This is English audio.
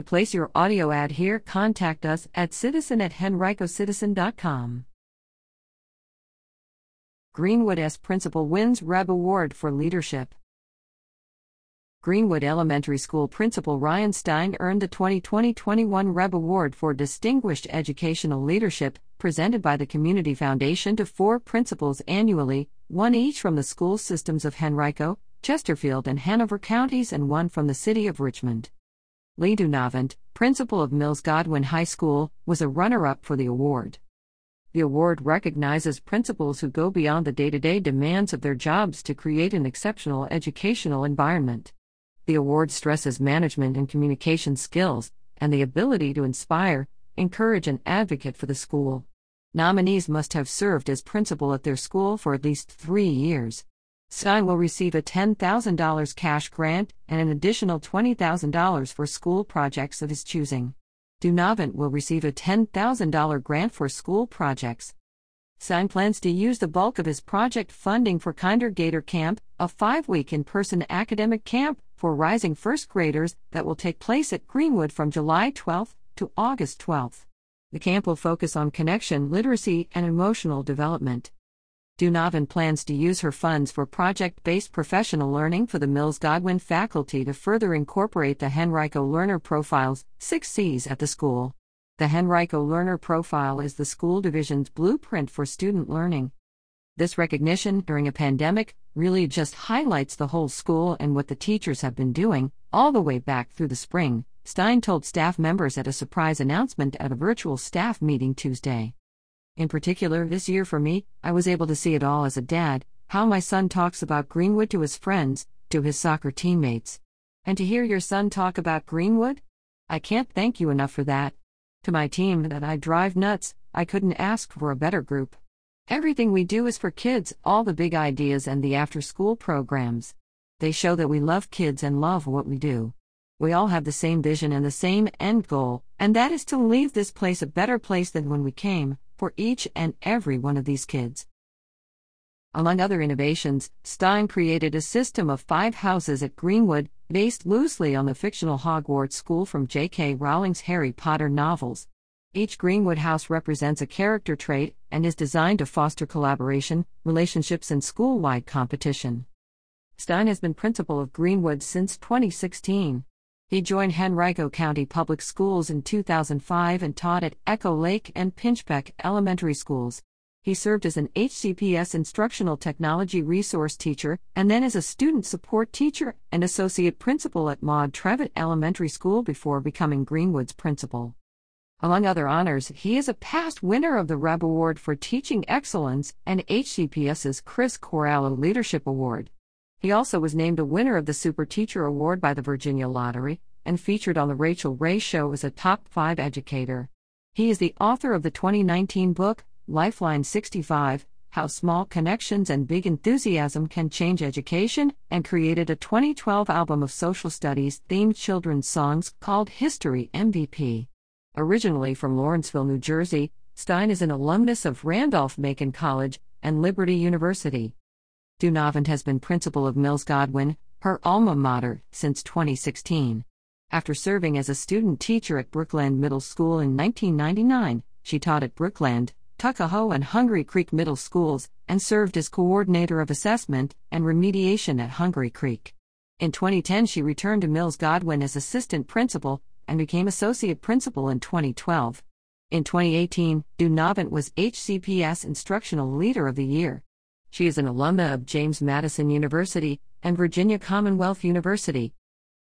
To place your audio ad here, contact us at citizen at henricocitizen.com. Greenwood S. Principal wins REB Award for Leadership. Greenwood Elementary School Principal Ryan Stein earned the 2020 21 REB Award for Distinguished Educational Leadership, presented by the Community Foundation to four principals annually, one each from the school systems of Henrico, Chesterfield, and Hanover counties, and one from the city of Richmond. Lee Dunavant, principal of Mills Godwin High School, was a runner up for the award. The award recognizes principals who go beyond the day to day demands of their jobs to create an exceptional educational environment. The award stresses management and communication skills and the ability to inspire, encourage, and advocate for the school. Nominees must have served as principal at their school for at least three years. Stein will receive a $10,000 cash grant and an additional $20,000 for school projects of his choosing. Dunavant will receive a $10,000 grant for school projects. Stein plans to use the bulk of his project funding for Kinder Gator Camp, a five week in person academic camp for rising first graders that will take place at Greenwood from July 12 to August 12. The camp will focus on connection, literacy, and emotional development. Dunavant plans to use her funds for project based professional learning for the Mills Godwin faculty to further incorporate the Henrico Learner Profiles, 6 C's, at the school. The Henrico Learner Profile is the school division's blueprint for student learning. This recognition during a pandemic really just highlights the whole school and what the teachers have been doing, all the way back through the spring, Stein told staff members at a surprise announcement at a virtual staff meeting Tuesday. In particular, this year for me, I was able to see it all as a dad how my son talks about Greenwood to his friends, to his soccer teammates. And to hear your son talk about Greenwood? I can't thank you enough for that. To my team that I drive nuts, I couldn't ask for a better group. Everything we do is for kids, all the big ideas and the after school programs. They show that we love kids and love what we do. We all have the same vision and the same end goal, and that is to leave this place a better place than when we came, for each and every one of these kids. Among other innovations, Stein created a system of five houses at Greenwood, based loosely on the fictional Hogwarts school from J.K. Rowling's Harry Potter novels. Each Greenwood house represents a character trait and is designed to foster collaboration, relationships, and school wide competition. Stein has been principal of Greenwood since 2016. He joined Henrico County Public Schools in 2005 and taught at Echo Lake and Pinchbeck Elementary Schools. He served as an HCPS instructional technology resource teacher and then as a student support teacher and associate principal at Maude Trevvett Elementary School before becoming Greenwood's principal. Among other honors, he is a past winner of the REB Award for Teaching Excellence and HCPS's Chris Corallo Leadership Award. He also was named a winner of the Super Teacher Award by the Virginia Lottery and featured on The Rachael Ray Show as a top five educator. He is the author of the 2019 book, Lifeline 65 How Small Connections and Big Enthusiasm Can Change Education, and created a 2012 album of social studies themed children's songs called History MVP. Originally from Lawrenceville, New Jersey, Stein is an alumnus of Randolph Macon College and Liberty University. Dunavant has been principal of Mills Godwin, her alma mater, since 2016. After serving as a student teacher at Brookland Middle School in 1999, she taught at Brookland, Tuckahoe, and Hungary Creek Middle Schools, and served as coordinator of assessment and remediation at Hungary Creek. In 2010, she returned to Mills Godwin as assistant principal and became associate principal in 2012. In 2018, Dunavant was HCPS Instructional Leader of the Year. She is an alumna of James Madison University and Virginia Commonwealth University.